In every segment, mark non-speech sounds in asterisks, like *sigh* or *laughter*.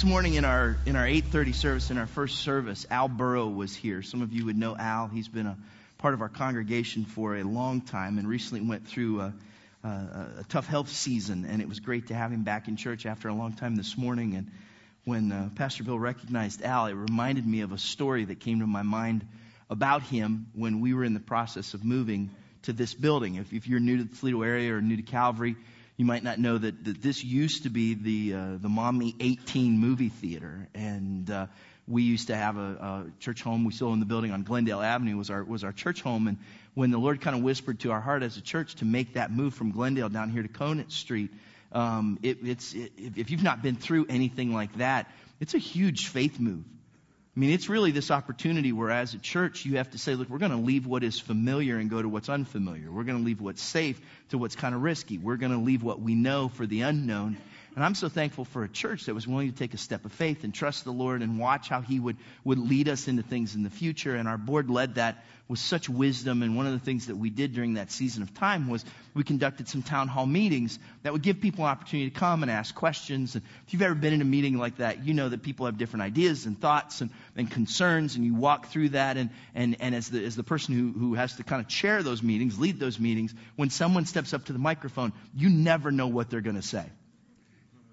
This morning in our in our 8:30 service, in our first service, Al Burrow was here. Some of you would know Al. He's been a part of our congregation for a long time and recently went through a, a, a tough health season. And it was great to have him back in church after a long time this morning. And when uh, Pastor Bill recognized Al, it reminded me of a story that came to my mind about him when we were in the process of moving to this building. If, if you're new to the Toledo area or new to Calvary, you might not know that, that this used to be the uh, the Maumee 18 movie theater, and uh, we used to have a, a church home. We still own the building on Glendale Avenue was our was our church home, and when the Lord kind of whispered to our heart as a church to make that move from Glendale down here to Conant Street, um, it, it's it, if you've not been through anything like that, it's a huge faith move. I mean, it's really this opportunity where, as a church, you have to say, look, we're going to leave what is familiar and go to what's unfamiliar. We're going to leave what's safe to what's kind of risky. We're going to leave what we know for the unknown. And I'm so thankful for a church that was willing to take a step of faith and trust the Lord and watch how He would, would lead us into things in the future. And our board led that with such wisdom. And one of the things that we did during that season of time was we conducted some town hall meetings that would give people an opportunity to come and ask questions. And if you've ever been in a meeting like that, you know that people have different ideas and thoughts and, and concerns, and you walk through that. And, and, and as, the, as the person who, who has to kind of chair those meetings, lead those meetings, when someone steps up to the microphone, you never know what they're going to say.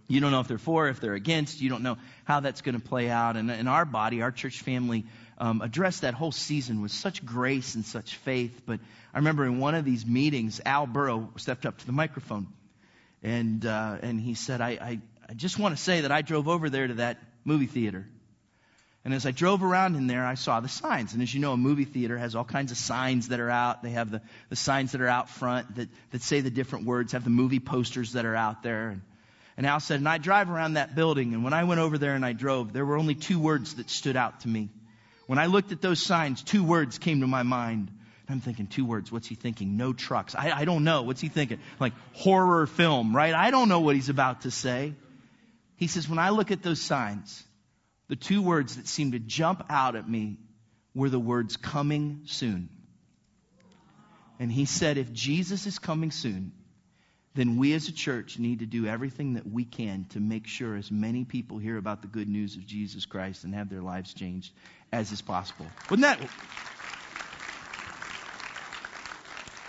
You don't know if they're for, if they're against. You don't know how that's going to play out. And in our body, our church family, um, addressed that whole season with such grace and such faith. But I remember in one of these meetings, Al Burrow stepped up to the microphone and, uh, and he said, I, I, I just want to say that I drove over there to that movie theater. And as I drove around in there, I saw the signs. And as you know, a movie theater has all kinds of signs that are out. They have the, the signs that are out front that, that say the different words, have the movie posters that are out there. And, and Al said, and I drive around that building, and when I went over there and I drove, there were only two words that stood out to me. When I looked at those signs, two words came to my mind. I'm thinking, two words. What's he thinking? No trucks. I, I don't know. What's he thinking? Like horror film, right? I don't know what he's about to say. He says, when I look at those signs, the two words that seemed to jump out at me were the words coming soon. And he said, if Jesus is coming soon, then we as a church need to do everything that we can to make sure as many people hear about the good news of Jesus Christ and have their lives changed as is possible. Wouldn't that?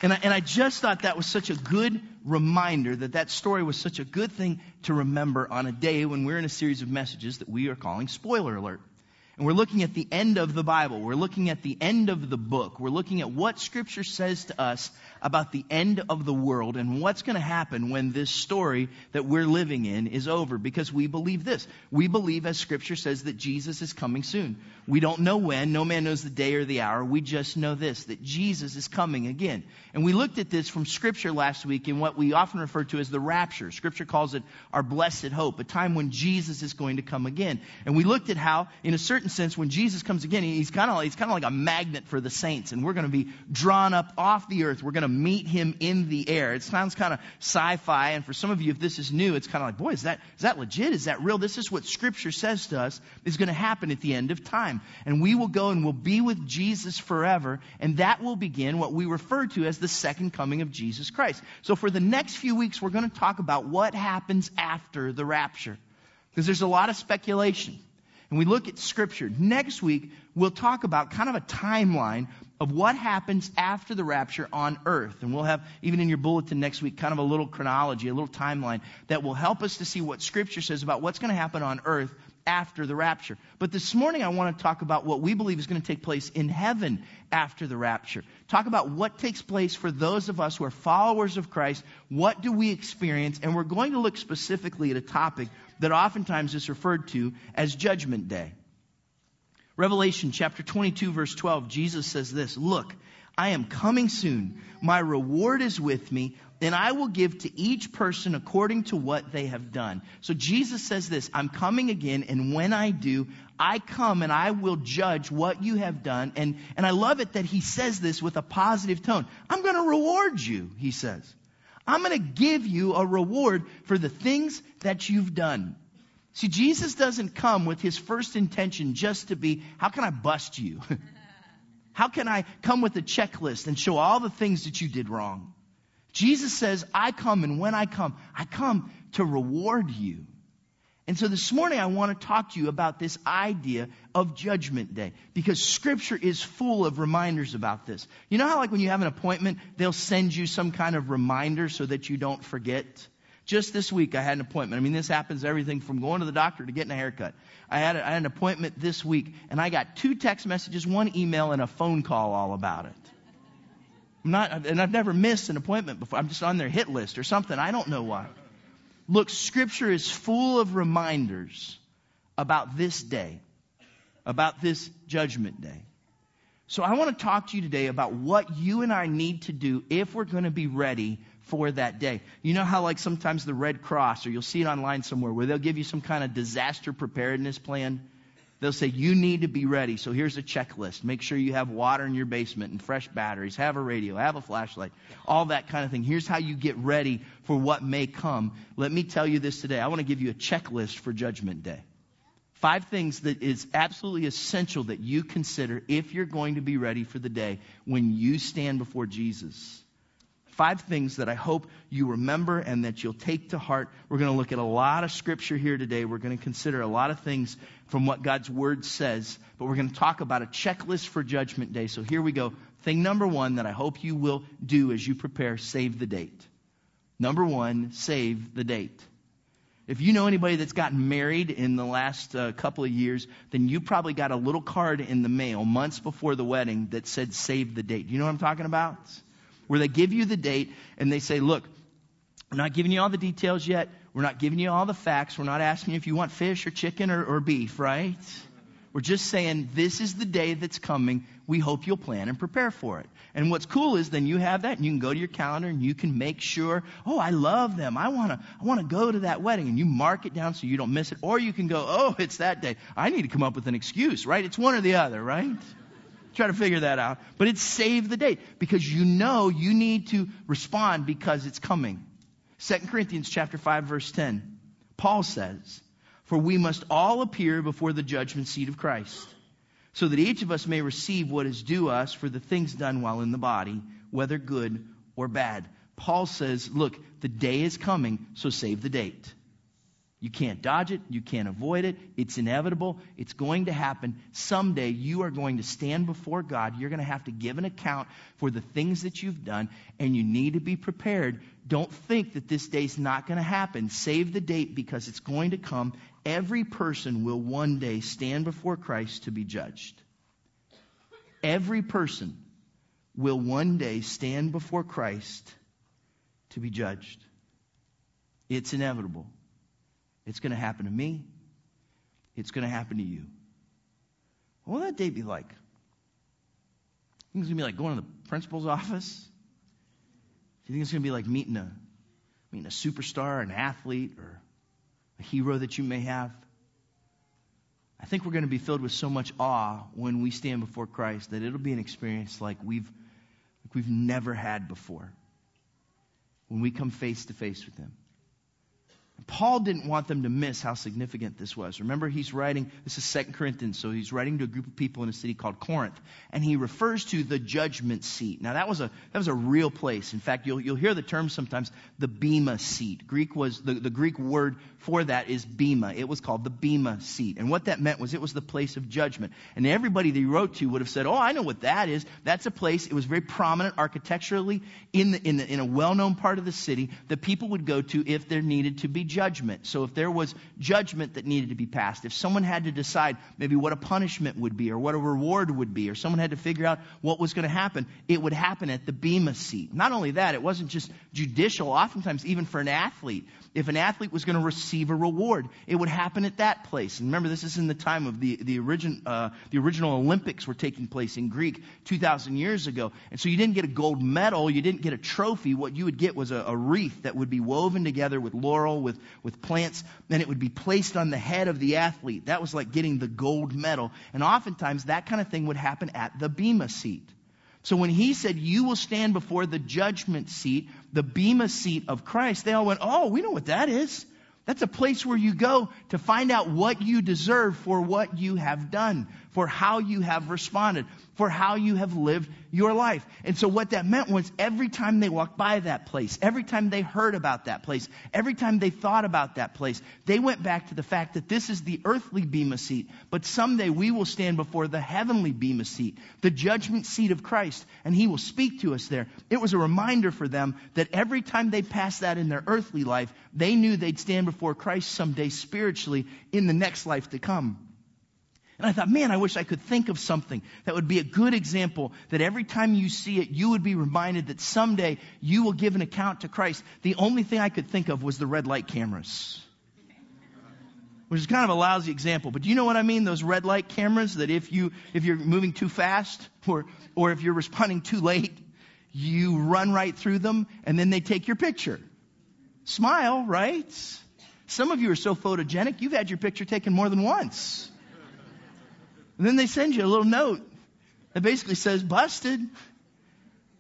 And I, and I just thought that was such a good reminder that that story was such a good thing to remember on a day when we're in a series of messages that we are calling spoiler alert. And we're looking at the end of the Bible. We're looking at the end of the book. We're looking at what Scripture says to us about the end of the world and what's going to happen when this story that we're living in is over. Because we believe this. We believe, as Scripture says, that Jesus is coming soon. We don't know when. No man knows the day or the hour. We just know this, that Jesus is coming again. And we looked at this from Scripture last week in what we often refer to as the rapture. Scripture calls it our blessed hope, a time when Jesus is going to come again. And we looked at how, in a certain sense, when Jesus comes again, he's kind of he's kind of like a magnet for the saints, and we're going to be drawn up off the earth. We're going to meet him in the air. It sounds kind of sci-fi, and for some of you, if this is new, it's kind of like, boy, is that is that legit? Is that real? This is what Scripture says to us is going to happen at the end of time, and we will go and we'll be with Jesus forever, and that will begin what we refer to as the second coming of Jesus Christ. So for the next few weeks, we're going to talk about what happens after the rapture, because there's a lot of speculation and we look at scripture. Next week, we'll talk about kind of a timeline of what happens after the rapture on earth. And we'll have, even in your bulletin next week, kind of a little chronology, a little timeline that will help us to see what scripture says about what's going to happen on earth after the rapture. But this morning I want to talk about what we believe is going to take place in heaven after the rapture. Talk about what takes place for those of us who are followers of Christ. What do we experience? And we're going to look specifically at a topic that oftentimes is referred to as Judgment Day. Revelation chapter 22 verse 12, Jesus says this, Look, I am coming soon. My reward is with me, and I will give to each person according to what they have done. So Jesus says this, I'm coming again, and when I do, I come and I will judge what you have done. And, and I love it that he says this with a positive tone. I'm going to reward you, he says. I'm going to give you a reward for the things that you've done. See, Jesus doesn't come with his first intention just to be, how can I bust you? *laughs* how can I come with a checklist and show all the things that you did wrong? Jesus says, I come, and when I come, I come to reward you. And so this morning I want to talk to you about this idea of Judgment Day because Scripture is full of reminders about this. You know how, like, when you have an appointment, they'll send you some kind of reminder so that you don't forget? Just this week, I had an appointment. I mean, this happens everything from going to the doctor to getting a haircut. I had, a, I had an appointment this week, and I got two text messages, one email, and a phone call all about it. I'm not, and I've never missed an appointment before. I'm just on their hit list or something. I don't know why. Look, Scripture is full of reminders about this day, about this judgment day. So I want to talk to you today about what you and I need to do if we're going to be ready for that day. You know how like sometimes the Red Cross, or you'll see it online somewhere, where they'll give you some kind of disaster preparedness plan? They'll say, you need to be ready. So here's a checklist. Make sure you have water in your basement and fresh batteries, have a radio, have a flashlight, all that kind of thing. Here's how you get ready for what may come. Let me tell you this today. I want to give you a checklist for Judgment Day. Five things that is absolutely essential that you consider if you're going to be ready for the day when you stand before Jesus. Five things that I hope you remember and that you'll take to heart. We're going to look at a lot of scripture here today. We're going to consider a lot of things from what God's word says, but we're going to talk about a checklist for judgment day. So here we go. Thing number one that I hope you will do as you prepare, save the date. Number one, save the date. If you know anybody that's gotten married in the last uh, couple of years, then you probably got a little card in the mail months before the wedding that said save the date. Do you know what I'm talking about? Where they give you the date and they say, look, we're not giving you all the details yet. We're not giving you all the facts. We're not asking you if you want fish or chicken or, or beef, right? We're just saying this is the day that's coming. We hope you'll plan and prepare for it. And what's cool is then you have that and you can go to your calendar and you can make sure, oh, I love them. I want to I want to go to that wedding and you mark it down so you don't miss it. Or you can go, oh, it's that day. I need to come up with an excuse, right? It's one or the other, right? Try to figure that out. But it's save the date because you know you need to respond because it's coming. 2 Corinthians chapter 5 verse 10. Paul says, "For we must all appear before the judgment seat of Christ, so that each of us may receive what is due us for the things done while in the body, whether good or bad." Paul says, "Look, the day is coming, so save the date." You can't dodge it. You can't avoid it. It's inevitable. It's going to happen. Someday you are going to stand before God. You're going to have to give an account for the things that you've done, and you need to be prepared. Don't think that this day's not going to happen. Save the date because it's going to come. Every person will one day stand before Christ to be judged. Every person will one day stand before Christ to be judged. It's inevitable. It's going to happen to me. It's going to happen to you. What will that day be like? think it's going to be like going to the principal's office? Do you think it's going to be like meeting a, meeting a superstar, an athlete, or a hero that you may have? I think we're going to be filled with so much awe when we stand before Christ that it'll be an experience like we've, like we've never had before when we come face to face with Him. Paul didn't want them to miss how significant this was. Remember, he's writing, this is Second Corinthians, so he's writing to a group of people in a city called Corinth, and he refers to the judgment seat. Now, that was a, that was a real place. In fact, you'll, you'll hear the term sometimes, the bema seat. Greek was, the, the Greek word for that is bema. It was called the bema seat. And what that meant was it was the place of judgment. And everybody that he wrote to would have said, oh, I know what that is. That's a place, it was very prominent architecturally in, the, in, the, in a well-known part of the city that people would go to if there needed to be judgment. So if there was judgment that needed to be passed, if someone had to decide maybe what a punishment would be or what a reward would be, or someone had to figure out what was going to happen, it would happen at the Bema seat. Not only that, it wasn't just judicial, oftentimes even for an athlete. If an athlete was going to receive a reward, it would happen at that place. And remember, this is in the time of the, the, origin, uh, the original Olympics were taking place in Greek 2,000 years ago. And so you didn't get a gold medal, you didn't get a trophy. What you would get was a, a wreath that would be woven together with laurel, with, with plants, and it would be placed on the head of the athlete. That was like getting the gold medal. And oftentimes that kind of thing would happen at the Bema seat. So when he said, You will stand before the judgment seat, the Bema seat of Christ, they all went, Oh, we know what that is. That's a place where you go to find out what you deserve for what you have done, for how you have responded, for how you have lived your life. And so what that meant was every time they walked by that place, every time they heard about that place, every time they thought about that place, they went back to the fact that this is the earthly bema seat, but someday we will stand before the heavenly bema seat, the judgment seat of Christ, and he will speak to us there. It was a reminder for them that every time they passed that in their earthly life, they knew they'd stand before Christ someday spiritually in the next life to come. And I thought, man, I wish I could think of something that would be a good example that every time you see it, you would be reminded that someday you will give an account to Christ. The only thing I could think of was the red light cameras. Which is kind of a lousy example, but do you know what I mean? Those red light cameras that if you, if you're moving too fast or, or if you're responding too late, you run right through them and then they take your picture. Smile, right? Some of you are so photogenic, you've had your picture taken more than once. And then they send you a little note that basically says, busted.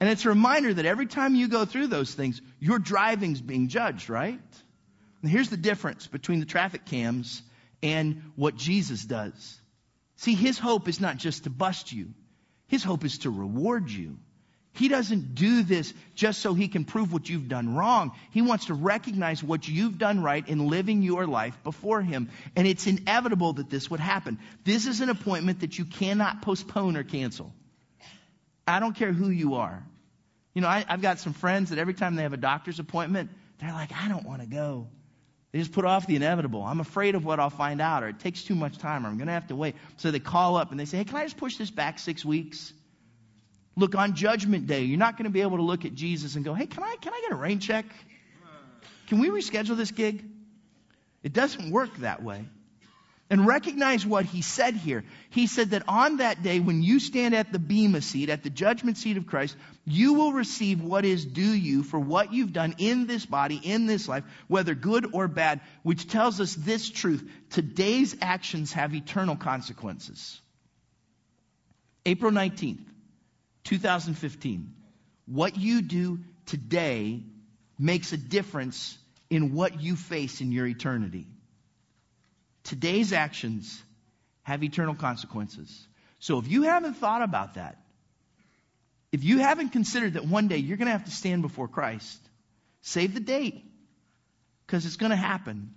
And it's a reminder that every time you go through those things, your driving's being judged, right? And here's the difference between the traffic cams and what Jesus does. See, his hope is not just to bust you. His hope is to reward you. He doesn't do this just so he can prove what you've done wrong. He wants to recognize what you've done right in living your life before him. And it's inevitable that this would happen. This is an appointment that you cannot postpone or cancel. I don't care who you are. You know, I, have got some friends that every time they have a doctor's appointment, they're like, I don't want to go. They just put off the inevitable. I'm afraid of what I'll find out, or it takes too much time, or I'm going to have to wait. So they call up and they say, Hey, can I just push this back six weeks? Look, on Judgment Day, you're not going to be able to look at Jesus and go, hey, can I, can I get a rain check? Can we reschedule this gig? It doesn't work that way. And recognize what he said here. He said that on that day, when you stand at the bema seat, at the judgment seat of Christ, you will receive what is due you for what you've done in this body, in this life, whether good or bad, which tells us this truth. Today's actions have eternal consequences. April 19th, 2015. What you do today makes a difference in what you face in your eternity. Today's actions have eternal consequences. So if you haven't thought about that, if you haven't considered that one day you're going to have to stand before Christ, save the date because it's going to happen.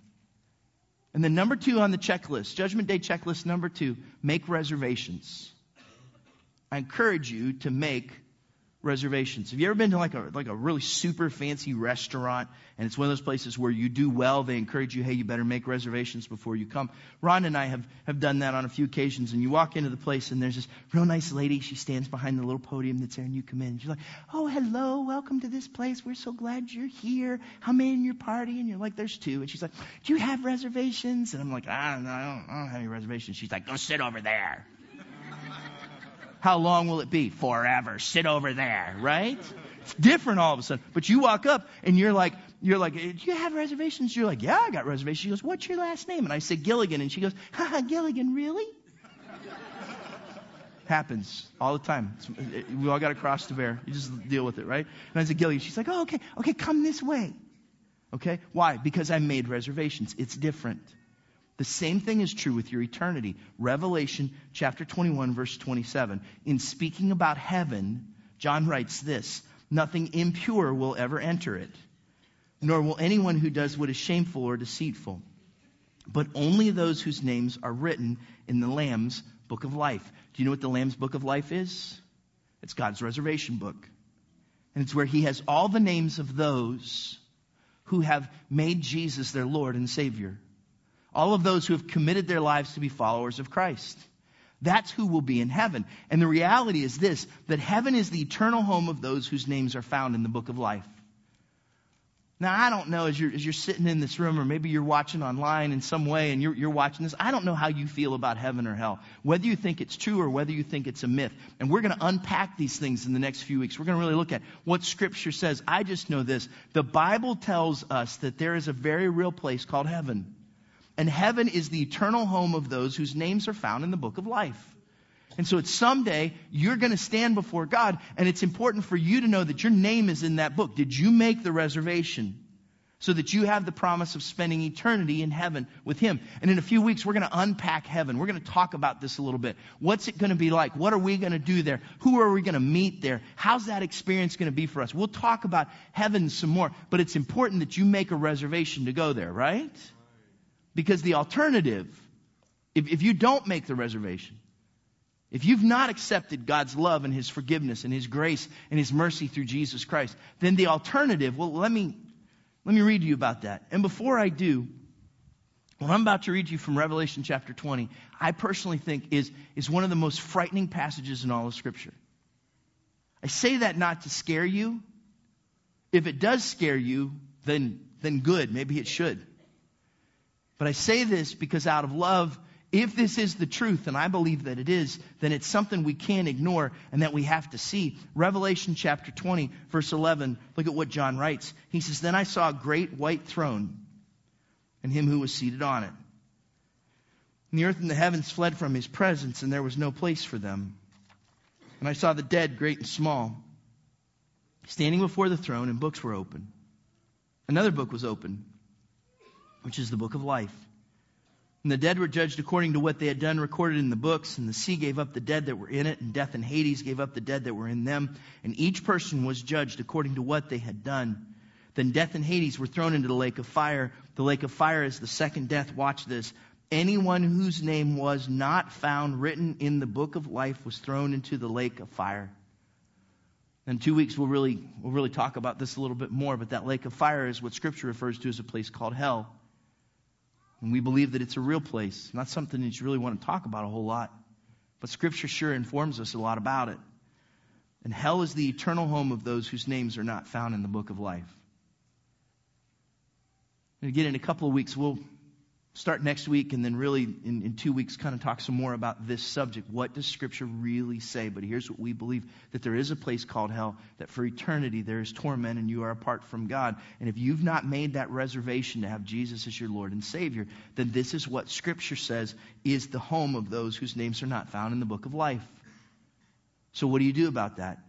And then number two on the checklist, Judgment Day checklist number two, make reservations. I encourage you to make reservations. Have you ever been to like a like a really super fancy restaurant and it's one of those places where you do well, they encourage you, hey, you better make reservations before you come. Ron and I have, have done that on a few occasions and you walk into the place and there's this real nice lady, she stands behind the little podium that's there and you come in and she's like, Oh, hello, welcome to this place. We're so glad you're here. How many in your party? And you're like, There's two. And she's like, Do you have reservations? And I'm like, I don't know, I don't, I don't have any reservations. She's like, Go sit over there. How long will it be? Forever. Sit over there, right? It's different all of a sudden. But you walk up and you're like, you're like, do you have reservations? You're like, yeah, I got reservations. She goes, what's your last name? And I said, Gilligan. And she goes, haha, Gilligan, really? Happens all the time. It's, we all got to cross the bear. You just deal with it, right? And I said, Gilligan. She's like, oh, okay, okay, come this way. Okay? Why? Because I made reservations. It's different. The same thing is true with your eternity. Revelation chapter 21, verse 27. In speaking about heaven, John writes this Nothing impure will ever enter it, nor will anyone who does what is shameful or deceitful, but only those whose names are written in the Lamb's book of life. Do you know what the Lamb's book of life is? It's God's reservation book. And it's where He has all the names of those who have made Jesus their Lord and Savior. All of those who have committed their lives to be followers of Christ. That's who will be in heaven. And the reality is this, that heaven is the eternal home of those whose names are found in the book of life. Now, I don't know as you're, as you're sitting in this room, or maybe you're watching online in some way and you're, you're watching this, I don't know how you feel about heaven or hell. Whether you think it's true or whether you think it's a myth. And we're going to unpack these things in the next few weeks. We're going to really look at what Scripture says. I just know this. The Bible tells us that there is a very real place called heaven. And heaven is the eternal home of those whose names are found in the book of life. And so it's someday you're going to stand before God, and it's important for you to know that your name is in that book. Did you make the reservation? so that you have the promise of spending eternity in heaven with Him. And in a few weeks, we're going to unpack heaven. We're going to talk about this a little bit. What's it going to be like? What are we going to do there? Who are we going to meet there? How's that experience going to be for us? We'll talk about heaven some more, but it's important that you make a reservation to go there, right? Because the alternative, if, if you don't make the reservation, if you've not accepted God's love and His forgiveness and His grace and His mercy through Jesus Christ, then the alternative, well, let me let me read you about that. And before I do, what I'm about to read you from Revelation chapter 20, I personally think is, is one of the most frightening passages in all of Scripture. I say that not to scare you. If it does scare you, then, then good. Maybe it should. But I say this because out of love if this is the truth, and I believe that it is, then it's something we can't ignore and that we have to see. Revelation chapter 20, verse 11, look at what John writes. He says, Then I saw a great white throne and him who was seated on it. And the earth and the heavens fled from his presence, and there was no place for them. And I saw the dead, great and small, standing before the throne, and books were open. Another book was open, which is the book of life. And the dead were judged according to what they had done recorded in the books, and the sea gave up the dead that were in it, and death and Hades gave up the dead that were in them, and each person was judged according to what they had done. Then death and Hades were thrown into the lake of fire. The lake of fire is the second death. Watch this. Anyone whose name was not found written in the book of life was thrown into the lake of fire. In two weeks, we'll really, we'll really talk about this a little bit more, but that lake of fire is what Scripture refers to as a place called hell. And we believe that it's a real place, not something that you really want to talk about a whole lot. But Scripture sure informs us a lot about it. And hell is the eternal home of those whose names are not found in the book of life. And again, in a couple of weeks, we'll start next week and then really in, in two weeks kind of talk some more about this subject. What does Scripture really say? But here's what we believe that there is a place called hell, that for eternity there is torment and you are apart from God. And if you've not made that reservation to have Jesus as your Lord and Savior, then this is what Scripture says is the home of those whose names are not found in the book of life. So what do you do about that?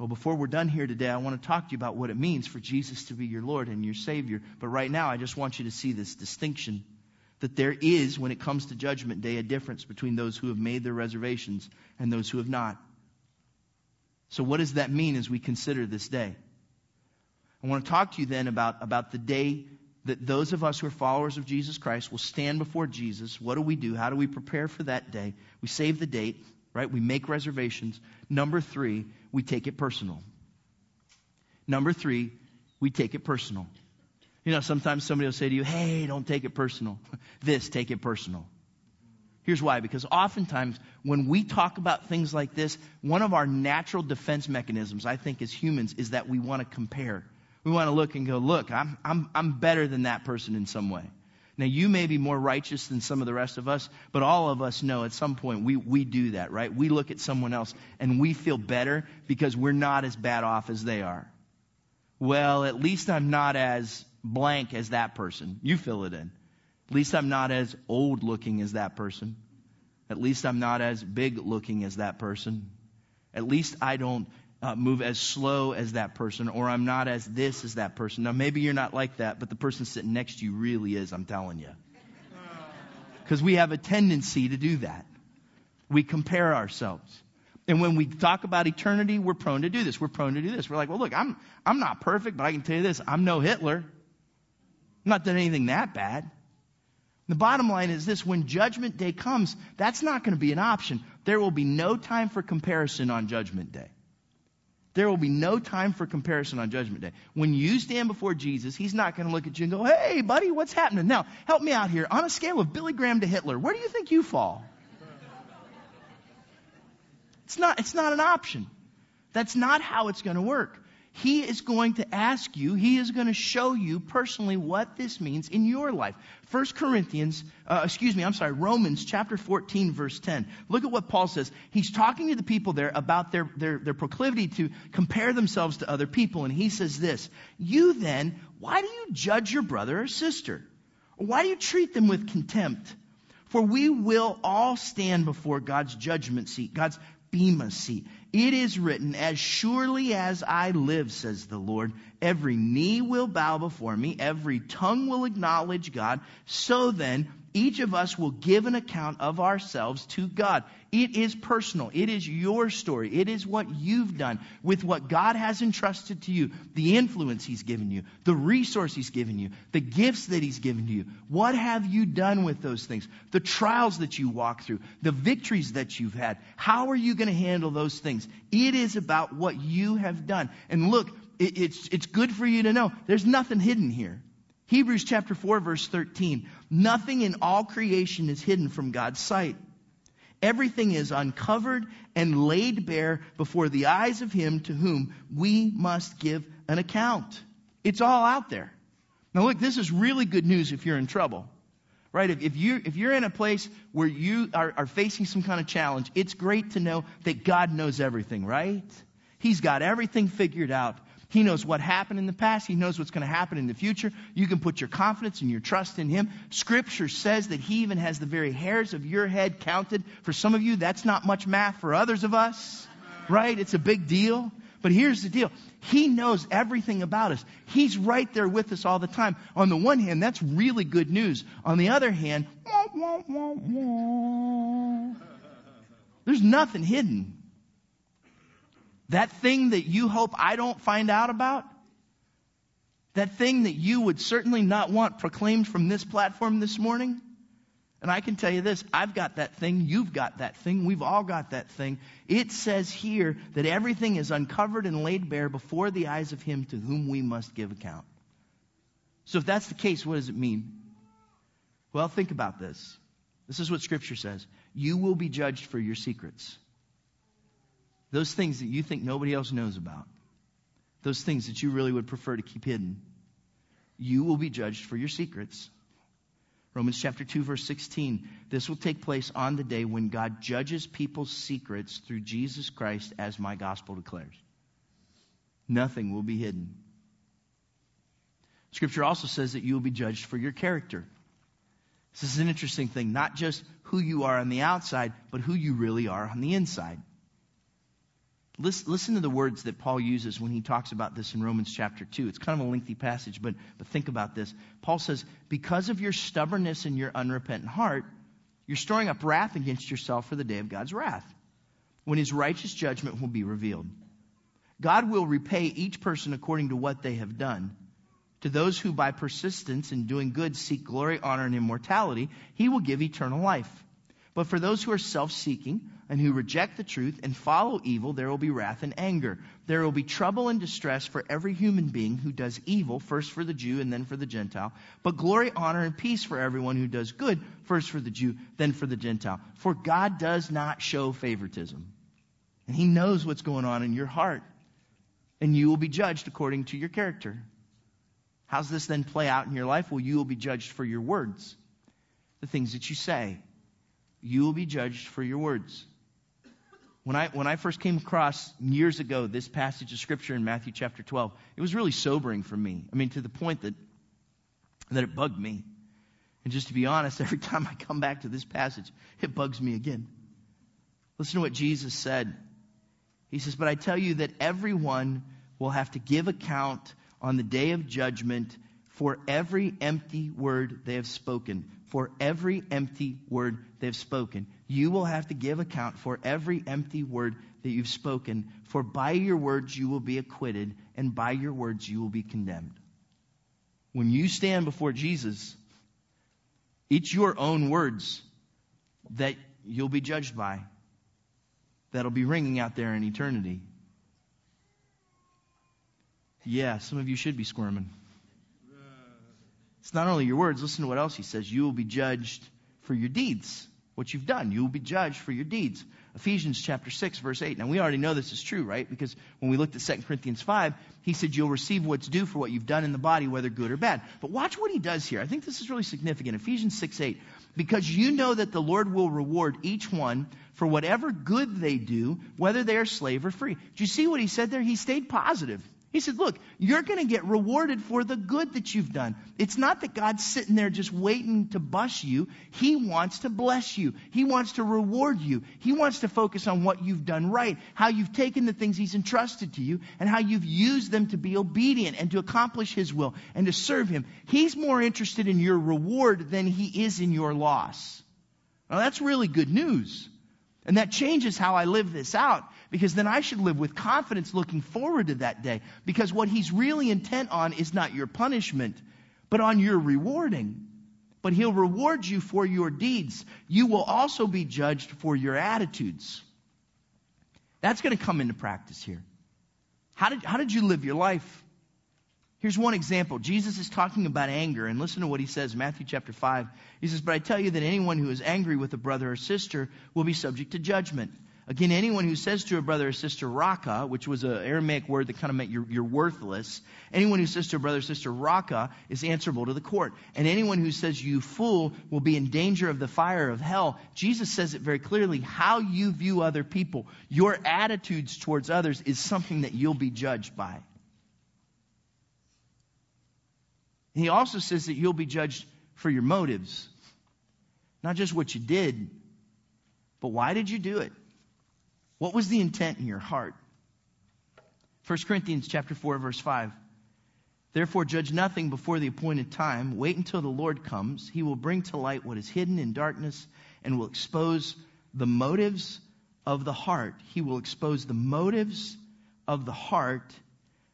Well, before we're done here today, I want to talk to you about what it means for Jesus to be your Lord and your Savior. But right now, I just want you to see this distinction that there is, when it comes to Judgment Day, a difference between those who have made their reservations and those who have not. So, what does that mean as we consider this day? I want to talk to you then about, about the day that those of us who are followers of Jesus Christ will stand before Jesus. What do we do? How do we prepare for that day? We save the date right? We make reservations. Number three, we take it personal. Number three, we take it personal. You know, sometimes somebody will say to you, hey, don't take it personal. *laughs* this, take it personal. Here's why because oftentimes when we talk about things like this, one of our natural defense mechanisms, I think, as humans, is that we want to compare. We want to look and go, look, I'm, I'm, I'm better than that person in some way. Now, you may be more righteous than some of the rest of us, but all of us know at some point we, we do that, right? We look at someone else and we feel better because we're not as bad off as they are. Well, at least I'm not as blank as that person. You fill it in. At least I'm not as old looking as that person. At least I'm not as big looking as that person. At least I don't uh, move as slow as that person, or I'm not as this as that person. Now, maybe you're not like that, but the person sitting next to you really is, I'm telling you. Because we have a tendency to do that. We compare ourselves. And when we talk about eternity, we're prone to do this. We're prone to do this. We're like, well, look, I'm, I'm not perfect, but I can tell you this I'm no Hitler. I'm not done anything that bad. The bottom line is this when judgment day comes, that's not going to be an option. There will be no time for comparison on judgment day. There will be no time for comparison on Judgment Day. When you stand before Jesus, He's not going to look at you and go, Hey, buddy, what's happening? Now, help me out here. On a scale of Billy Graham to Hitler, where do you think you fall? It's not, it's not an option. That's not how it's going to work. He is going to ask you, He is going to show you personally what this means in your life. 1 Corinthians, uh, excuse me, I'm sorry, Romans chapter 14, verse 10. Look at what Paul says. He's talking to the people there about their, their, their proclivity to compare themselves to other people. And he says this You then, why do you judge your brother or sister? why do you treat them with contempt? For we will all stand before God's judgment seat, God's bema seat. It is written, As surely as I live, says the Lord, every knee will bow before me, every tongue will acknowledge God. So then, each of us will give an account of ourselves to God. It is personal. It is your story. It is what you've done with what God has entrusted to you, the influence He's given you, the resource He's given you, the gifts that He's given to you. What have you done with those things? The trials that you walk through, the victories that you've had. How are you going to handle those things? It is about what you have done. And look, it's, it's good for you to know there's nothing hidden here. Hebrews chapter 4 verse 13. Nothing in all creation is hidden from God's sight. Everything is uncovered and laid bare before the eyes of him to whom we must give an account. It's all out there. Now look, this is really good news if you're in trouble. Right? If, if, you, if you're in a place where you are, are facing some kind of challenge, it's great to know that God knows everything, right? He's got everything figured out. He knows what happened in the past. He knows what's going to happen in the future. You can put your confidence and your trust in Him. Scripture says that He even has the very hairs of your head counted. For some of you, that's not much math. For others of us, right? It's a big deal. But here's the deal. He knows everything about us. He's right there with us all the time. On the one hand, that's really good news. On the other hand, wah, wah, wah, there's nothing hidden. That thing that you hope I don't find out about? That thing that you would certainly not want proclaimed from this platform this morning? And I can tell you this I've got that thing, you've got that thing, we've all got that thing. It says here that everything is uncovered and laid bare before the eyes of Him to whom we must give account. So if that's the case, what does it mean? Well, think about this. This is what Scripture says. You will be judged for your secrets. Those things that you think nobody else knows about, those things that you really would prefer to keep hidden, you will be judged for your secrets. Romans chapter 2 verse 16. This will take place on the day when God judges people's secrets through Jesus Christ as my gospel declares. Nothing will be hidden. Scripture also says that you will be judged for your character. This is an interesting thing, not just who you are on the outside, but who you really are on the inside. Listen, listen, to the words that Paul uses when he talks about this in Romans chapter 2. It's kind of a lengthy passage, but, but think about this. Paul says, Because of your stubbornness and your unrepentant heart, you're storing up wrath against yourself for the day of God's wrath, when his righteous judgment will be revealed. God will repay each person according to what they have done. To those who by persistence in doing good seek glory, honor, and immortality, he will give eternal life. But for those who are self seeking, and who reject the truth and follow evil, there will be wrath and anger. There will be trouble and distress for every human being who does evil, first for the Jew and then for the Gentile. But glory, honor, and peace for everyone who does good, first for the Jew, then for the Gentile. For God does not show favoritism. And He knows what's going on in your heart. And you will be judged according to your character. How's this then play out in your life? Well, you will be judged for your words, the things that you say. You will be judged for your words. When I, when I first came across years ago this passage of Scripture in Matthew chapter 12, it was really sobering for me. I mean, to the point that, that it bugged me. And just to be honest, *laughs* every time I come back to this passage, it bugs me again. Listen to what Jesus said. He says, But I tell you that everyone will have to give account on the day of judgment for every empty word they have spoken. For every empty word they've spoken. You will have to give account for every empty word that you've spoken. For by your words you will be acquitted, and by your words you will be condemned. When you stand before Jesus, it's your own words that you'll be judged by, that'll be ringing out there in eternity. Yeah, some of you should be squirming. It's not only your words, listen to what else he says. You will be judged for your deeds, what you've done. You will be judged for your deeds. Ephesians chapter 6, verse 8. Now, we already know this is true, right? Because when we looked at 2 Corinthians 5, he said you'll receive what's due for what you've done in the body, whether good or bad. But watch what he does here. I think this is really significant. Ephesians 6, 8. Because you know that the Lord will reward each one for whatever good they do, whether they are slave or free. Do you see what he said there? He stayed positive. He said, Look, you're going to get rewarded for the good that you've done. It's not that God's sitting there just waiting to bust you. He wants to bless you. He wants to reward you. He wants to focus on what you've done right, how you've taken the things He's entrusted to you, and how you've used them to be obedient and to accomplish His will and to serve Him. He's more interested in your reward than He is in your loss. Now, that's really good news. And that changes how I live this out because then I should live with confidence looking forward to that day. Because what he's really intent on is not your punishment, but on your rewarding. But he'll reward you for your deeds. You will also be judged for your attitudes. That's going to come into practice here. How did, how did you live your life? Here's one example. Jesus is talking about anger, and listen to what he says, Matthew chapter 5. He says, But I tell you that anyone who is angry with a brother or sister will be subject to judgment. Again, anyone who says to a brother or sister, raca, which was an Aramaic word that kind of meant you're, you're, worthless, anyone who says to a brother or sister, raca, is answerable to the court. And anyone who says, you fool, will be in danger of the fire of hell. Jesus says it very clearly. How you view other people, your attitudes towards others, is something that you'll be judged by. He also says that you'll be judged for your motives. Not just what you did, but why did you do it? What was the intent in your heart? 1 Corinthians chapter 4 verse 5. Therefore judge nothing before the appointed time. Wait until the Lord comes. He will bring to light what is hidden in darkness and will expose the motives of the heart. He will expose the motives of the heart.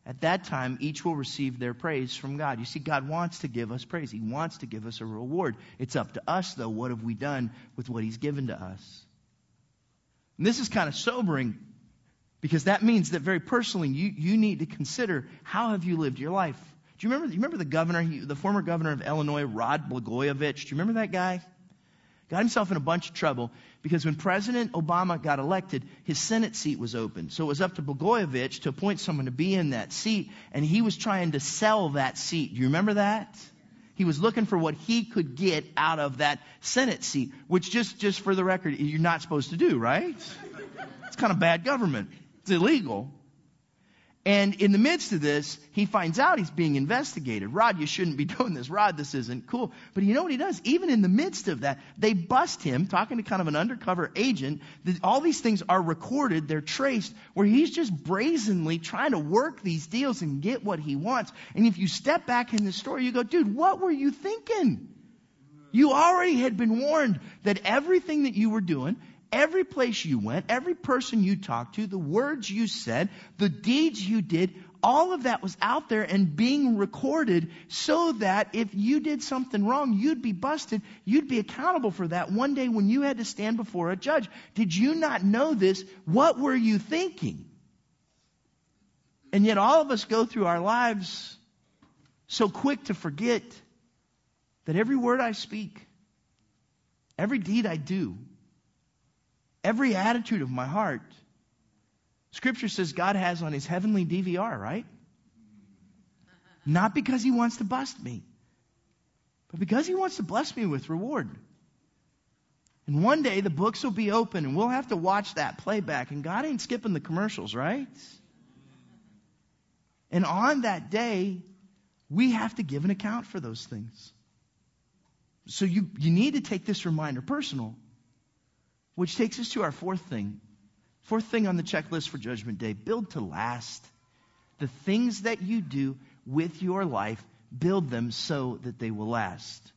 At that time, each will receive their praise from God. You see, God wants to give us praise. He wants to give us a reward. It's up to us, though. What have we done with what He's given to us? And this is kind of sobering because that means that very personally you, you need to consider how have you lived your life. Do you remember, you remember the governor, he, the former governor of Illinois, Rod Blagojevich? Do you remember that guy? Got himself in a bunch of trouble because when President Obama got elected, his Senate seat was open. So it was up to Blagojevich to appoint someone to be in that seat, and he was trying to sell that seat. Do you remember that? He was looking for what he could get out of that Senate seat, which just, just for the record, you're not supposed to do, right? It's kind of bad government. It's illegal. And in the midst of this, he finds out he's being investigated. Rod, you shouldn't be *laughs* doing this. Rod, this isn't cool. But you know what he does? Even in the midst of that, they bust him, talking to kind of an undercover agent. All these things are recorded, they're traced, where he's just brazenly trying to work these deals and get what he wants. And if you step back in the story, you go, dude, what were you thinking? You already had been warned that everything that you were doing, Every place you went, every person you talked to, the words you said, the deeds you did, all of that was out there and being recorded so that if you did something wrong, you'd be busted. You'd be accountable for that one day when you had to stand before a judge. Did you not know this? What were you thinking? And yet all of us go through our lives so quick to forget that every word I speak, every deed I do, every attitude of my heart. Scripture says God has on his heavenly DVR, right? Not because he wants to bust me, but because he wants to bless me with reward. And one day the books will be open and we'll have to watch that playback, and God ain't skipping the commercials, right? And on that day, we have to give an account for those things. So you, you need to take this reminder personal. Which takes us to our fourth thing. Fourth thing on the checklist for Judgment Day build to last. The things that you do with your life, build them so that they will last.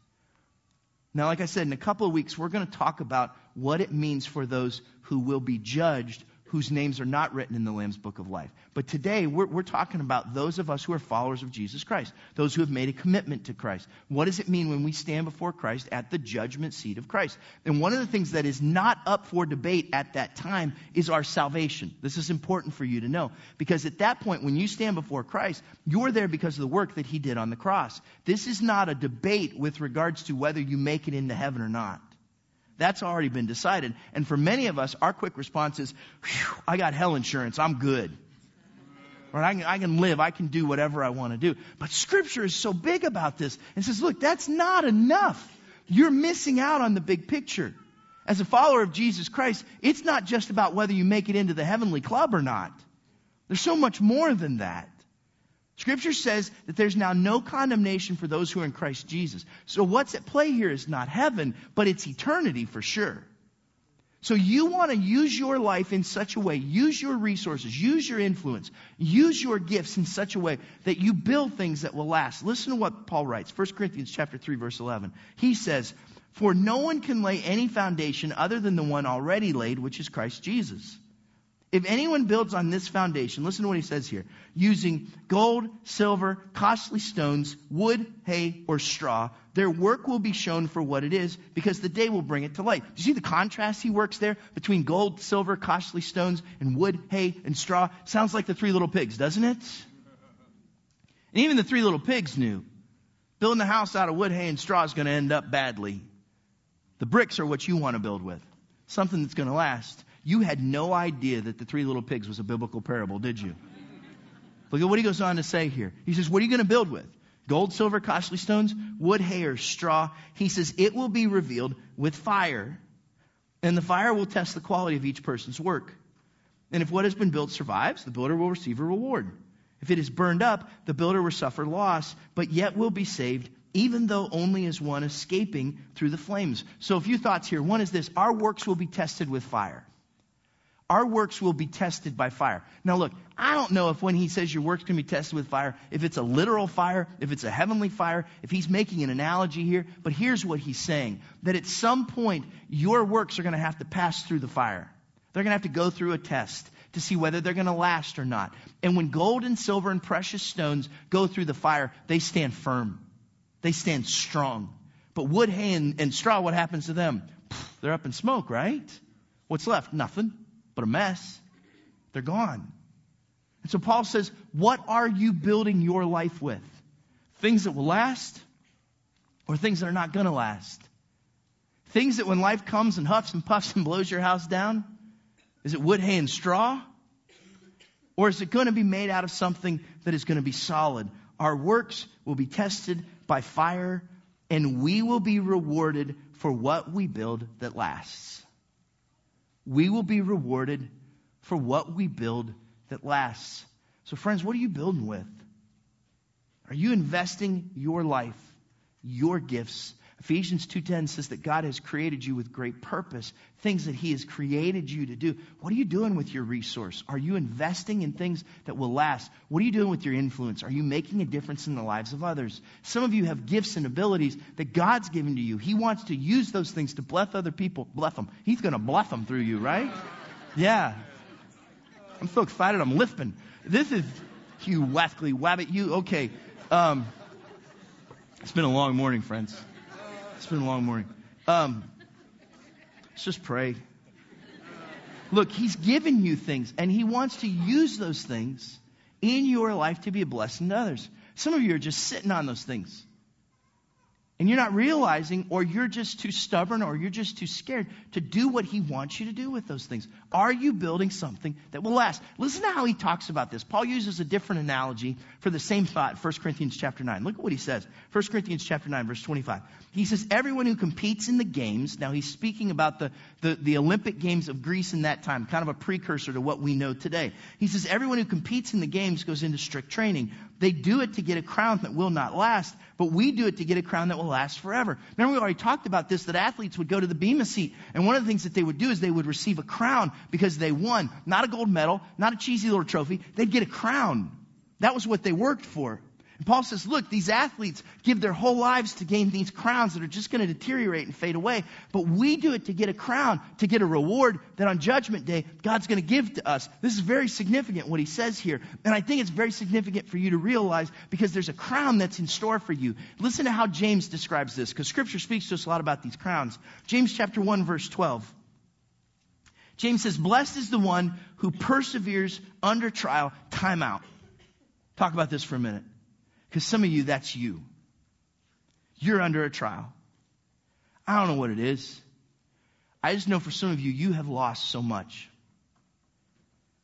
Now, like I said, in a couple of weeks, we're going to talk about what it means for those who will be judged whose names are not written in the Lamb's Book of Life. But today, we're, we're, talking about those of us who are followers of Jesus Christ, those who have made a commitment to Christ. What does it mean when we stand before Christ at the judgment seat of Christ? And one of the things that is not up for debate at that time is our salvation. This is important for you to know. Because at that point, when you stand before Christ, you're there because of the work that He did on the cross. This is not a debate with regards to whether you make it into heaven or not. That's already been decided. And for many of us, our quick response is, I got hell insurance. I'm good. Right? I can, I can live. I can do whatever I want to do. But scripture is so big about this and says, look, that's not enough. You're missing out on the big picture. As a follower of Jesus Christ, it's not just about whether you make it into the heavenly club or not. There's so much more than that. Scripture says that there's now no condemnation for those who are in Christ Jesus. So what's at play here is not heaven, but it's eternity for sure. So you want to use your life in such a way, use your resources, use your influence, use your gifts in such a way that you build things that will last. Listen to what Paul writes, 1 Corinthians chapter 3 verse 11. He says, "For no one can lay any foundation other than the one already laid, which is Christ Jesus." If anyone builds on this foundation, listen to what he says here, using gold, silver, costly stones, wood, hay, or straw, their work will be shown for what it is because the day will bring it to light. Do you see the contrast he works there between gold, silver, costly stones, and wood, hay, and straw? Sounds like the three little pigs, doesn't it? And even the three little pigs knew building a house out of wood, hay, and straw is going to end up badly. The bricks are what you want to build with, something that's going to last. You had no idea that the three little pigs was a biblical parable, did you? Look at what he goes on to say here. He says, What are you going to build with? Gold, silver, costly stones, wood, hay, or straw. He says, It will be revealed with fire, and the fire will test the quality of each person's work. And if what has been built survives, the builder will receive a reward. If it is burned up, the builder will suffer loss, but yet will be saved, even though only as one escaping through the flames. So, a few thoughts here. One is this our works will be tested with fire our works will be tested by fire. Now look, I don't know if when he says your works can be tested with fire, if it's a literal fire, if it's a heavenly fire, if he's making an analogy here, but here's what he's saying. That at some point, your works are going to have to pass through the fire. They're going to have to go through a test to see whether they're going to last or not. And when gold and silver and precious stones go through the fire, they stand firm. They stand strong. But wood, hay, and, and straw, what happens to them? They're up in smoke, right? What's left? Nothing but a mess. They're gone. And so Paul says, What are you building your life with? Things that will last or things that are not going to last? Things that when life comes and huffs and puffs and blows your house down, is it wood, hay, and straw? Or is it going to be made out of something that is going to be solid? Our works will be tested by fire, and we will be rewarded for what we build that lasts we will be rewarded for what we build that lasts. So, friends, what are you building with? Are you investing your life, your gifts, Ephesians 2:10 says that God has created you with great purpose, things that he has created you to do. What are you doing with your resource? Are you investing in things that will last? What are you doing with your influence? Are you making a difference in the lives of others? Some of you have gifts and abilities that God's given to you. He wants to use those things to bless other people. Bless them. He's going to bless them through you, right? Yeah. I'm so excited. I'm lisping. This is you wackly wabbit you. Okay. Um, it's been a long morning, friends. It's been a long morning. Um, let's just pray. Look, He's given you things, and He wants to use those things in your life to be a blessing to others. Some of you are just sitting on those things. And you're not realizing, or you're just too stubborn, or you're just too scared to do what he wants you to do with those things. Are you building something that will last? Listen to how he talks about this. Paul uses a different analogy for the same thought, 1 Corinthians chapter 9. Look at what he says. 1 Corinthians chapter 9, verse 25. He says, Everyone who competes in the games, now he's speaking about the, the, the Olympic Games of Greece in that time, kind of a precursor to what we know today. He says, Everyone who competes in the games goes into strict training. They do it to get a crown that will not last, but we do it to get a crown that will last forever. Remember, we already talked about this that athletes would go to the Bema seat, and one of the things that they would do is they would receive a crown because they won. Not a gold medal, not a cheesy little trophy. They'd get a crown. That was what they worked for. And Paul says, look, these athletes give their whole lives to gain these crowns that are just going to deteriorate and fade away. But we do it to get a crown, to get a reward that on judgment day, God's going to give to us. This is very significant what he says here. And I think it's very significant for you to realize because there's a crown that's in store for you. Listen to how James describes this because scripture speaks to us a lot about these crowns. James chapter 1 verse 12. James says, blessed is the one who perseveres under trial. Time out. Talk about this for a minute. Because some of you, that's you. You're under a trial. I don't know what it is. I just know for some of you, you have lost so much.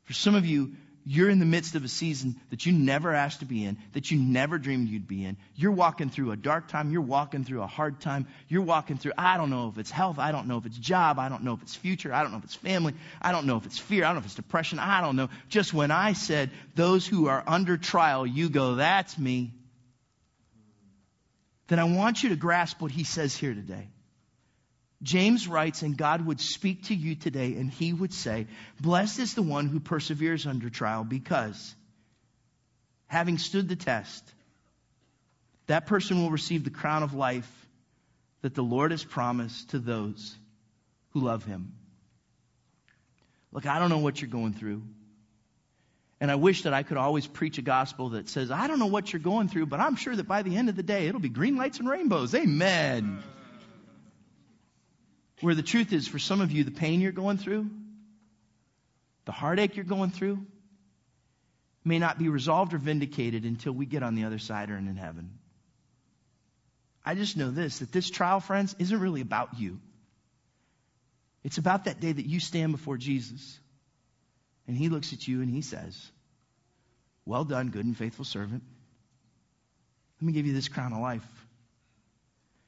For some of you, you're in the midst of a season that you never asked to be in, that you never dreamed you'd be in. You're walking through a dark time. You're walking through a hard time. You're walking through, I don't know if it's health. I don't know if it's job. I don't know if it's future. I don't know if it's family. I don't know if it's fear. I don't know if it's depression. I don't know. Just when I said, those who are under trial, you go, that's me. Then I want you to grasp what he says here today. James writes, and God would speak to you today, and he would say, Blessed is the one who perseveres under trial, because having stood the test, that person will receive the crown of life that the Lord has promised to those who love him. Look, I don't know what you're going through. And I wish that I could always preach a gospel that says, I don't know what you're going through, but I'm sure that by the end of the day, it'll be green lights and rainbows. Amen. Where the truth is, for some of you, the pain you're going through, the heartache you're going through, may not be resolved or vindicated until we get on the other side or in heaven. I just know this that this trial, friends, isn't really about you. It's about that day that you stand before Jesus and he looks at you and he says, Well done, good and faithful servant. Let me give you this crown of life.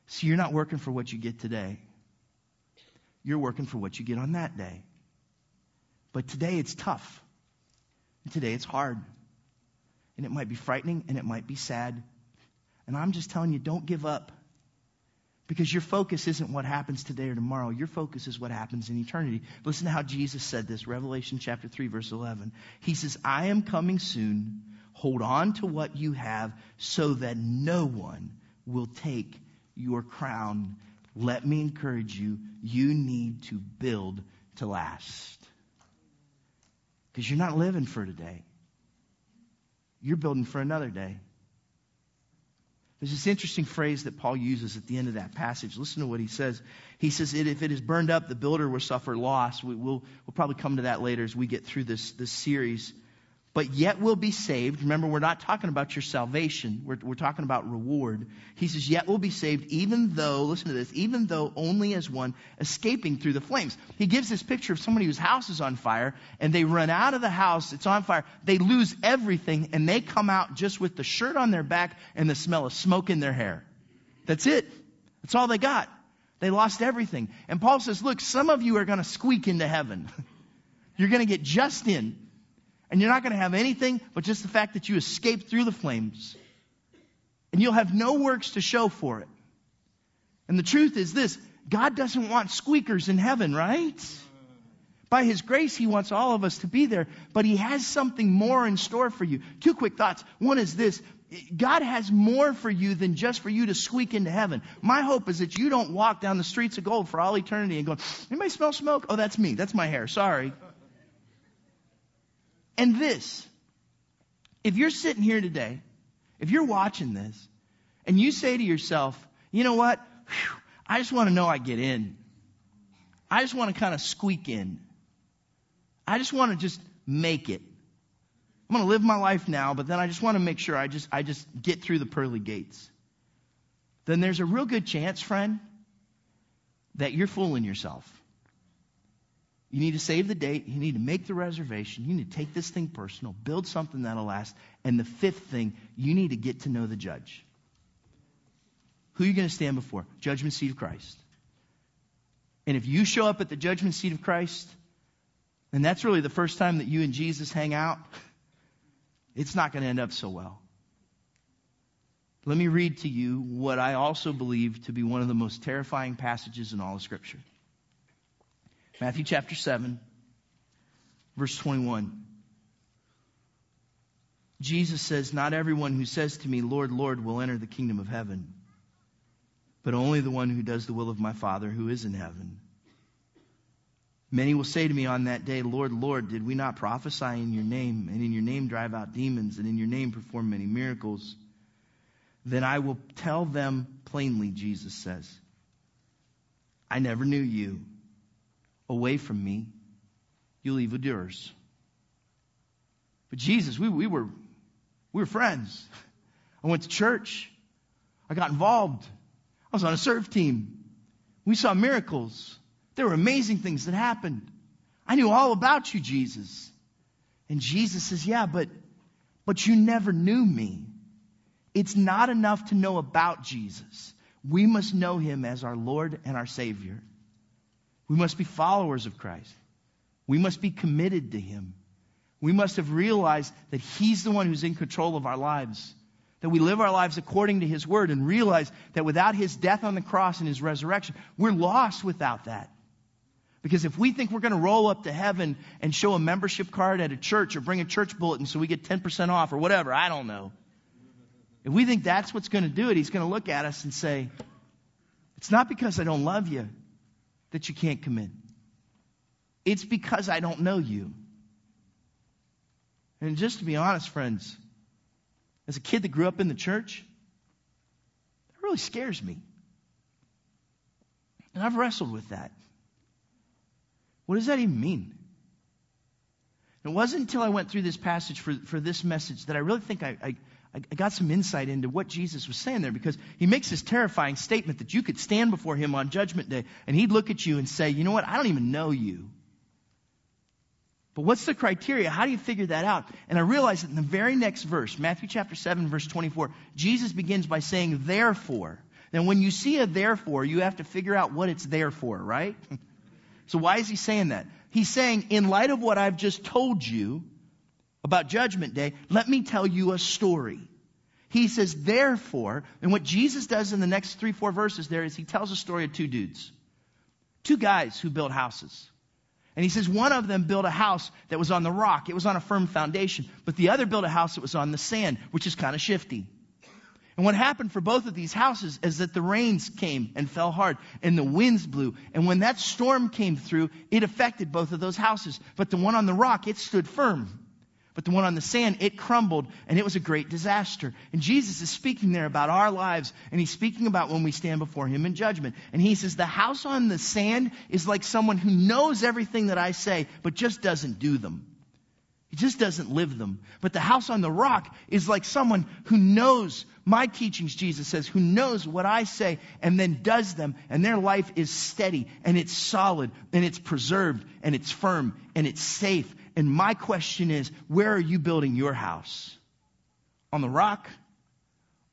See, you're not working for what you get today. You're working for what you get on that day. But today it's tough. Today it's hard. And it might be frightening and it might be sad. And I'm just telling you, don't give up. Because your focus isn't what happens today or tomorrow. Your focus is what happens in eternity. Listen to how Jesus said this, Revelation chapter 3, verse 11. He says, I am coming soon. Hold on to what you have so that no one will take your crown let me encourage you, you need to build to last. Because you're not living for today. You're building for another day. There's this interesting phrase that Paul uses at the end of that passage. Listen to what he says. He says, If it is burned up, the builder will suffer loss. We, will we'll probably come to that later as we get through this, this series but yet will be saved. Remember, we're not talking about your salvation. We're, we're talking about reward. He says, yet will be saved even though, listen to this, even though only as one escaping through the flames. He gives this picture of somebody whose house is on fire and they run out of the house. It's on fire. They lose everything and they come out just with the shirt on their back and the smell of smoke in their hair. That's it. That's all they got. They lost everything. And Paul says, look, some of you are going to squeak into heaven. *laughs* You're going to get just in. And you're not going to have anything but just the fact that you escaped through the flames. And you'll have no works to show for it. And the truth is this God doesn't want squeakers in heaven, right? By His grace, He wants all of us to be there, but He has something more in store for you. Two quick thoughts. One is this God has more for you than just for you to squeak into heaven. My hope is that you don't walk down the streets of gold for all eternity and go, anybody smell smoke? Oh, that's me. That's my hair. Sorry. And this, if you're sitting here today, if you're watching this, and you say to yourself, you know what? Whew, I just want to know I get in. I just want to kind of squeak in. I just want to just make it. I'm going to live my life now, but then I just want to make sure I just, I just get through the pearly gates. Then there's a real good chance, friend, that you're fooling yourself. You need to save the date. You need to make the reservation. You need to take this thing personal, build something that'll last. And the fifth thing, you need to get to know the judge. Who are you going to stand before? Judgment seat of Christ. And if you show up at the judgment seat of Christ, and that's really the first time that you and Jesus hang out, it's not going to end up so well. Let me read to you what I also believe to be one of the most terrifying passages in all of Scripture. Matthew chapter 7, verse 21. Jesus says, Not everyone who says to me, Lord, Lord, will enter the kingdom of heaven, but only the one who does the will of my Father who is in heaven. Many will say to me on that day, Lord, Lord, did we not prophesy in your name, and in your name drive out demons, and in your name perform many miracles? Then I will tell them plainly, Jesus says, I never knew you away from me, you evildoers. But Jesus, we, we were we were friends. *laughs* I went to church. I got involved. I was on a serve team. We saw miracles. There were amazing things that happened. I knew all about you, Jesus. And Jesus says, Yeah, but, but you never knew me. It's not enough to know about Jesus. We must know him as our Lord and our Savior. We must be followers of Christ. We must be committed to him. We must have realized that he's the one who's in control of our lives. That we live our lives according to his word and realize that without his death on the cross and his resurrection, we're lost without that. Because if we think we're going to roll up to heaven and show a membership card at a church or bring a church bulletin so we get 10% off or whatever, I don't know. If we think that's what's going to do it, he's going to look at us and say, It's not because I don't love you that you can't commit. It's because I don't know you. And just to be honest, friends, as a kid that grew up in the church, that really scares me. And I've wrestled with that. What does that even mean? It wasn't until I went through this passage for, for this message that I really think I, I, I got some insight into what Jesus was saying there because he makes this terrifying statement that you could stand before him on Judgment Day and he'd look at you and say, You know what? I don't even know you. But what's the criteria? How do you figure that out? And I realized that in the very next verse, Matthew chapter 7, verse 24, Jesus begins by saying, Therefore. Now, when you see a therefore, you have to figure out what it's there for, right? *laughs* so, why is he saying that? He's saying, in light of what I've just told you about Judgment Day, let me tell you a story. He says, therefore, and what Jesus does in the next three, four verses there is he tells a story of two dudes. Two guys who built houses. And he says one of them built a house that was on the rock. It was on a firm foundation. But the other built a house that was on the sand, which is kind of shifty. And what happened for both of these houses is that the rains came and fell hard and the winds blew. And when that storm came through, it affected both of those houses. But the one on the rock, it stood firm. But the one on the sand, it crumbled and it was a great disaster. And Jesus is speaking there about our lives and he's speaking about when we stand before him in judgment. And he says, the house on the sand is like someone who knows everything that I say, but just doesn't do them. He just doesn't live them. But the house on the rock is like someone who knows my teachings, Jesus says, who knows what I say and then does them, and their life is steady and it's solid and it's preserved and it's firm and it's safe and my question is, where are you building your house? On the rock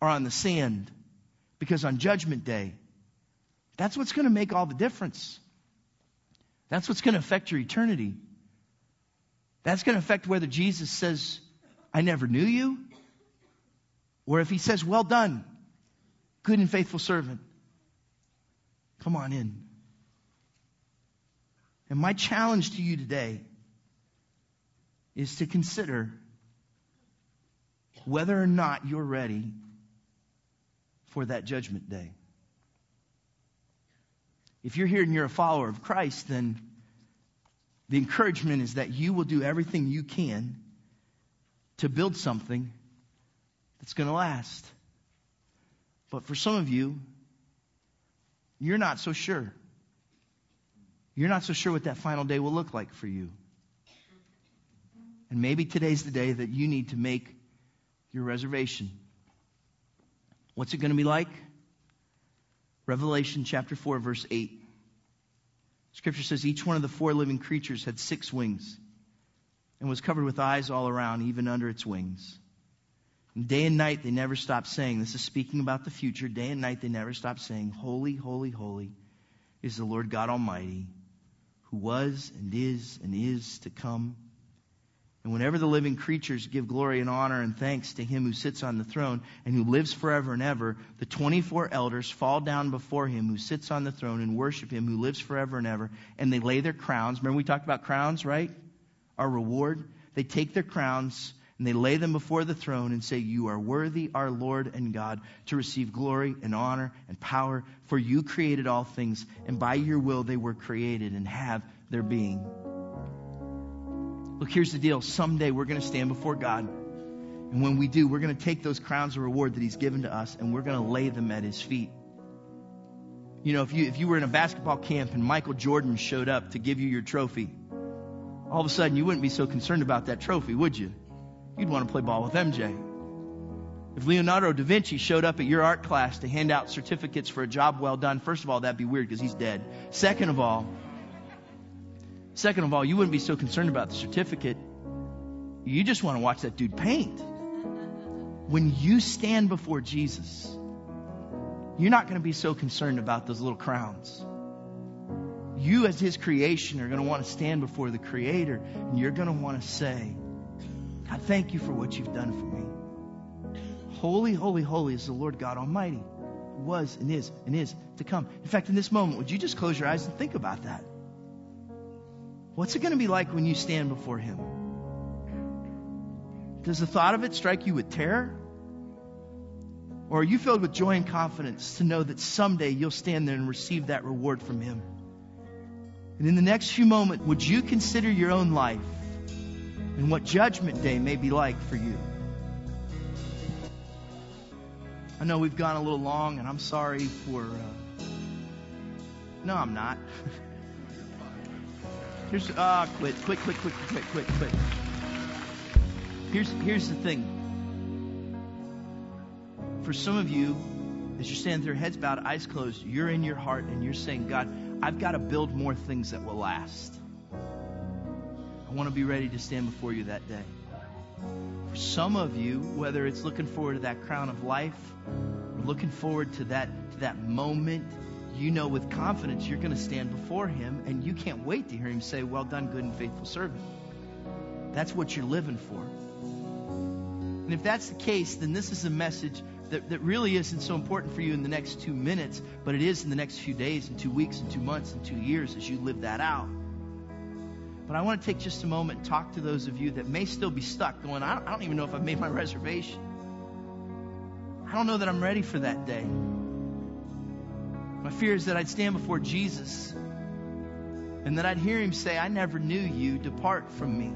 or on the sand? Because on Judgment Day, that's what's going to make all the difference. That's what's going to affect your eternity. That's going to affect whether Jesus says, I never knew you, or if he says, Well done, good and faithful servant. Come on in. And my challenge to you today is to consider whether or not you're ready for that judgment day. If you're here and you're a follower of Christ, then the encouragement is that you will do everything you can to build something that's going to last. But for some of you, you're not so sure. You're not so sure what that final day will look like for you. And maybe today's the day that you need to make your reservation. What's it going to be like? Revelation chapter 4, verse 8. Scripture says each one of the four living creatures had six wings and was covered with eyes all around, even under its wings. And day and night they never stopped saying, this is speaking about the future, day and night they never stopped saying, Holy, holy, holy is the Lord God Almighty, who was and is and is to come. And whenever the living creatures give glory and honor and thanks to him who sits on the throne and who lives forever and ever, the 24 elders fall down before him who sits on the throne and worship him who lives forever and ever. And they lay their crowns. Remember, we talked about crowns, right? Our reward. They take their crowns and they lay them before the throne and say, You are worthy, our Lord and God, to receive glory and honor and power, for you created all things, and by your will they were created and have their being. Look, here's the deal. Someday we're going to stand before God. And when we do, we're going to take those crowns of reward that He's given to us and we're going to lay them at His feet. You know, if you, if you were in a basketball camp and Michael Jordan showed up to give you your trophy, all of a sudden you wouldn't be so concerned about that trophy, would you? You'd want to play ball with MJ. If Leonardo da Vinci showed up at your art class to hand out certificates for a job well done, first of all, that'd be weird because he's dead. Second of all, Second of all, you wouldn't be so concerned about the certificate. You just want to watch that dude paint. When you stand before Jesus, you're not going to be so concerned about those little crowns. You, as His creation, are going to want to stand before the Creator and you're going to want to say, God, thank you for what you've done for me. Holy, holy, holy is the Lord God Almighty, was and is and is to come. In fact, in this moment, would you just close your eyes and think about that? What's it going to be like when you stand before Him? Does the thought of it strike you with terror? Or are you filled with joy and confidence to know that someday you'll stand there and receive that reward from Him? And in the next few moments, would you consider your own life and what Judgment Day may be like for you? I know we've gone a little long, and I'm sorry for. Uh... No, I'm not. *laughs* Here's ah, uh, quit, quit, quit, quit, quit, quit, quit. Here's here's the thing. For some of you, as you're standing there, heads bowed, eyes closed, you're in your heart and you're saying, God, I've got to build more things that will last. I want to be ready to stand before you that day. For some of you, whether it's looking forward to that crown of life or looking forward to that, to that moment, you know with confidence you're going to stand before him and you can't wait to hear him say, Well done, good and faithful servant. That's what you're living for. And if that's the case, then this is a message that, that really isn't so important for you in the next two minutes, but it is in the next few days and two weeks and two months and two years as you live that out. But I want to take just a moment and talk to those of you that may still be stuck going, I don't, I don't even know if I've made my reservation. I don't know that I'm ready for that day. My fear is that I'd stand before Jesus and that I'd hear him say, I never knew you, depart from me.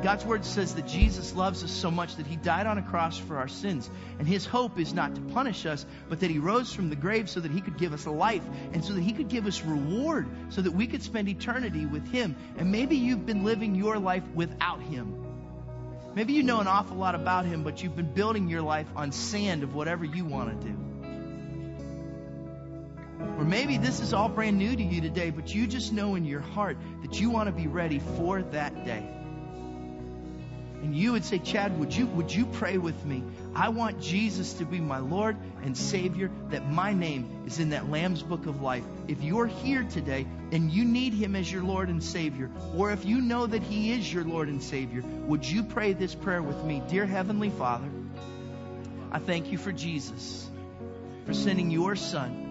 God's word says that Jesus loves us so much that he died on a cross for our sins. And his hope is not to punish us, but that he rose from the grave so that he could give us life and so that he could give us reward so that we could spend eternity with him. And maybe you've been living your life without him. Maybe you know an awful lot about him, but you've been building your life on sand of whatever you want to do. Or maybe this is all brand new to you today, but you just know in your heart that you want to be ready for that day and you would say, Chad, would you, would you pray with me? I want Jesus to be my Lord and Savior, that my name is in that Lamb's Book of Life. If you're here today and you need Him as your Lord and Savior, or if you know that He is your Lord and Savior, would you pray this prayer with me? Dear Heavenly Father, I thank you for Jesus, for sending your Son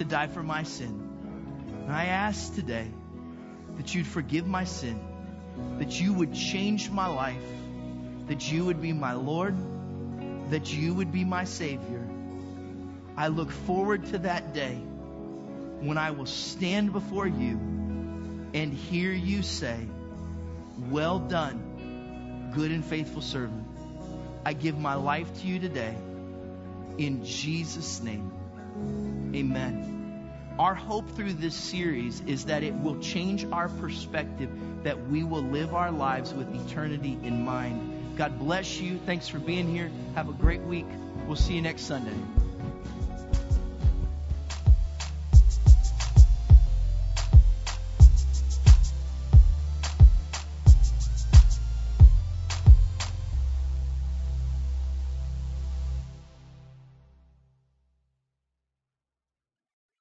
to die for my sin. And I ask today that you'd forgive my sin that you would change my life, that you would be my Lord, that you would be my Savior. I look forward to that day when I will stand before you and hear you say, Well done, good and faithful servant. I give my life to you today. In Jesus' name, amen. Our hope through this series is that it will change our perspective, that we will live our lives with eternity in mind. God bless you. Thanks for being here. Have a great week. We'll see you next Sunday.